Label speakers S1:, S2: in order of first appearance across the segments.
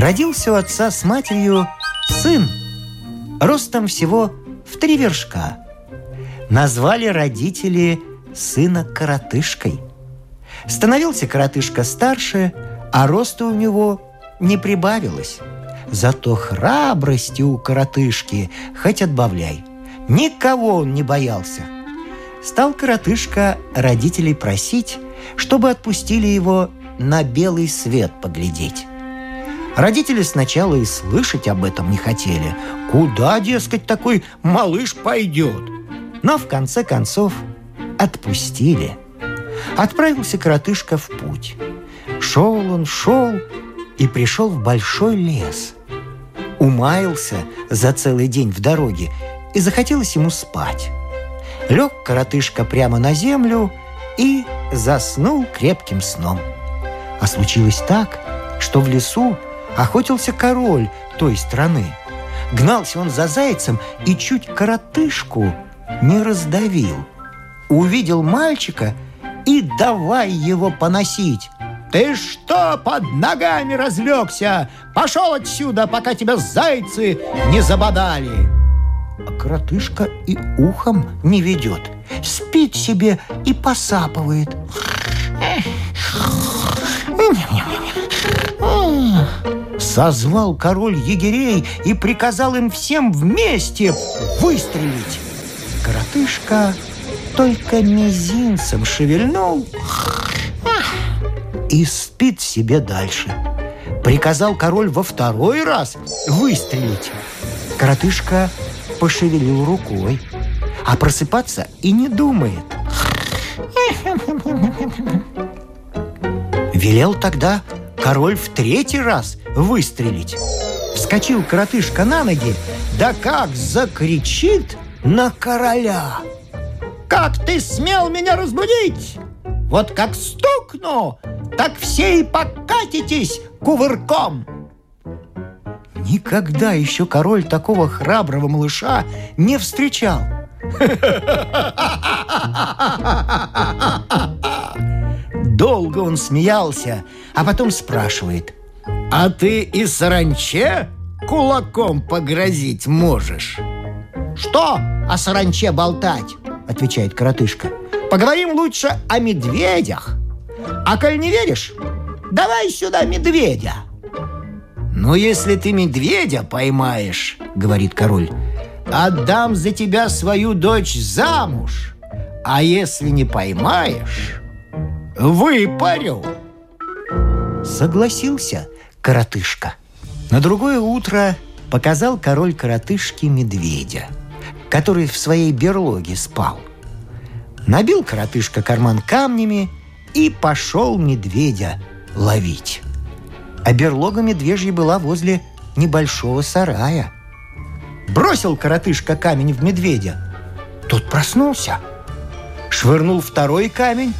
S1: Родился у отца с матерью сын Ростом всего в три вершка Назвали родители сына коротышкой – Становился коротышка старше, а роста у него не прибавилось. Зато храбрости у коротышки хоть отбавляй. Никого он не боялся. Стал коротышка родителей просить, чтобы отпустили его на белый свет поглядеть. Родители сначала и слышать об этом не хотели. Куда, дескать, такой малыш пойдет? Но в конце концов отпустили – Отправился коротышка в путь. Шел он, шел и пришел в большой лес. Умаился за целый день в дороге и захотелось ему спать. Лег коротышка прямо на землю и заснул крепким сном. А случилось так, что в лесу охотился король той страны. Гнался он за зайцем и чуть коротышку не раздавил. Увидел мальчика – и давай его поносить. «Ты что под ногами разлегся? Пошел отсюда, пока тебя зайцы не забодали!» А кротышка и ухом не ведет. Спит себе и посапывает. Созвал король егерей и приказал им всем вместе выстрелить. Коротышка только мизинцем шевельнул и спит себе дальше. Приказал король во второй раз выстрелить. Коротышка пошевелил рукой, а просыпаться и не думает. Велел тогда король в третий раз выстрелить. Вскочил коротышка на ноги, да как закричит на короля – как ты смел меня разбудить? Вот как стукну, так все и покатитесь кувырком!» Никогда еще король такого храброго малыша не встречал. Долго он смеялся, а потом спрашивает. «А ты и саранче кулаком погрозить можешь?» «Что о саранче болтать? отвечает коротышка. Поговорим лучше о медведях. А коль не веришь, давай сюда медведя. Ну, если ты медведя поймаешь, говорит король, отдам за тебя свою дочь замуж. А если не поймаешь, выпарю. Согласился коротышка. На другое утро показал король коротышки медведя – который в своей берлоге спал. Набил коротышка карман камнями и пошел медведя ловить. А берлога медвежья была возле небольшого сарая. Бросил коротышка камень в медведя. Тот проснулся. Швырнул второй камень.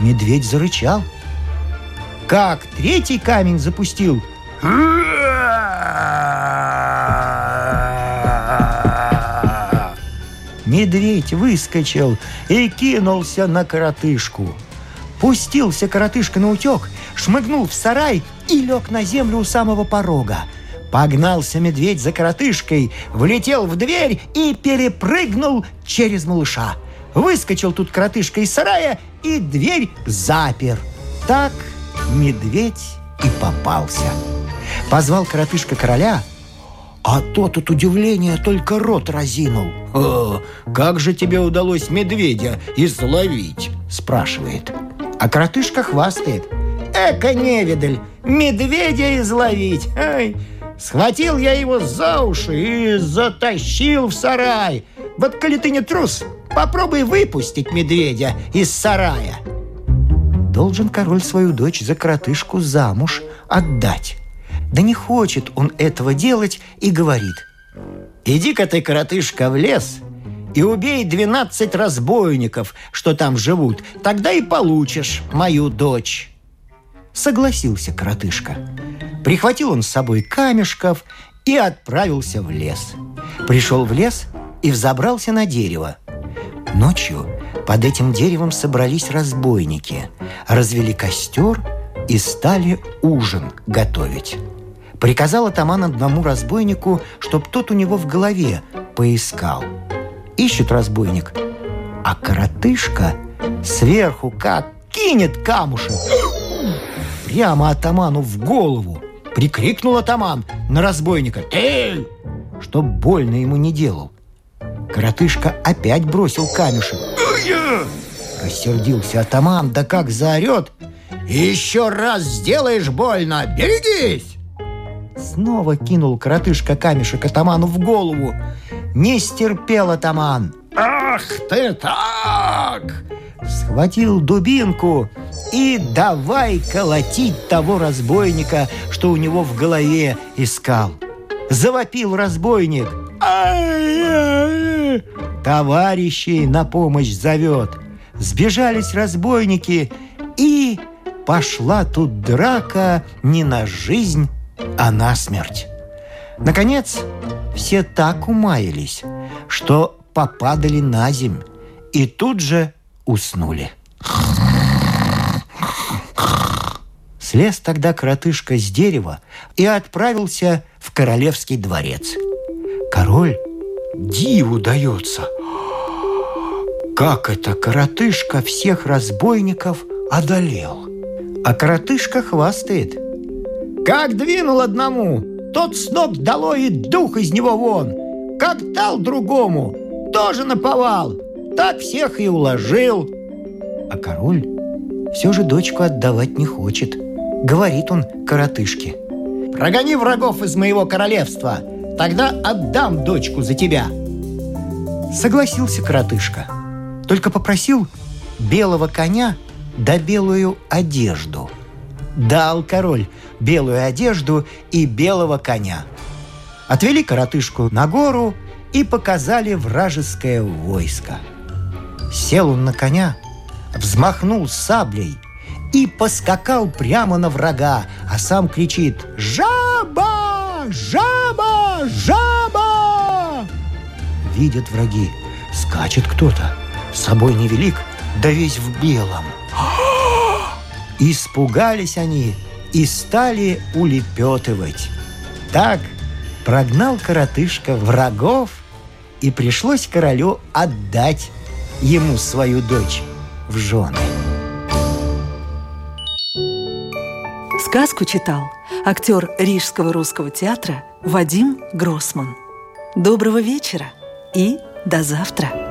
S1: Медведь зарычал. Как третий камень запустил – Медведь выскочил и кинулся на коротышку. Пустился коротышка на утек, шмыгнул в сарай и лег на землю у самого порога. Погнался медведь за коротышкой, влетел в дверь и перепрыгнул через малыша. Выскочил тут коротышка из сарая и дверь запер. Так медведь и попался. Позвал коротышка короля – а тот от удивления только рот разинул. «О, как же тебе удалось медведя изловить?» – спрашивает. А коротышка хвастает. «Эка невидаль, медведя изловить! Ай, схватил я его за уши и затащил в сарай. Вот коли ты не трус, попробуй выпустить медведя из сарая». Должен король свою дочь за коротышку замуж отдать. Да не хочет он этого делать и говорит «Иди-ка ты, коротышка, в лес и убей 12 разбойников, что там живут, тогда и получишь мою дочь». Согласился коротышка. Прихватил он с собой камешков и отправился в лес. Пришел в лес и взобрался на дерево. Ночью под этим деревом собрались разбойники, развели костер и стали ужин готовить. Приказал атаман одному разбойнику, чтоб тот у него в голове поискал. Ищет разбойник, а коротышка сверху как кинет камушек прямо атаману в голову. Прикрикнул атаман на разбойника «Эй!» Чтоб больно ему не делал. Коротышка опять бросил камешек. Рассердился атаман, да как заорет «Еще раз сделаешь больно, берегись!» Снова кинул коротышка камешек атаману в голову. Не стерпел атаман. «Ах ты так!» Схватил дубинку и давай колотить того разбойника, что у него в голове искал. Завопил разбойник. Товарищей на помощь зовет. Сбежались разбойники, и пошла тут драка не на жизнь, а на смерть. Наконец, все так умаялись, что попадали на земь и тут же уснули. Слез тогда коротышка с дерева и отправился в королевский дворец. Король диву дается. Как это коротышка всех разбойников одолел? А коротышка хвастает. Как двинул одному, тот с ног дало и дух из него вон. Как дал другому, тоже наповал. Так всех и уложил. А король все же дочку отдавать не хочет. Говорит он коротышке. «Прогони врагов из моего королевства, тогда отдам дочку за тебя». Согласился коротышка. Только попросил белого коня да белую одежду. Дал король белую одежду и белого коня. Отвели коротышку на гору и показали вражеское войско. Сел он на коня, взмахнул саблей и поскакал прямо на врага, а сам кричит «Жаба! Жаба! Жаба!» Видят враги, скачет кто-то, с собой невелик, да весь в белом. Испугались они и стали улепетывать. Так прогнал коротышка врагов, и пришлось королю отдать ему свою дочь в жены.
S2: Сказку читал актер Рижского русского театра Вадим Гроссман. Доброго вечера и до завтра!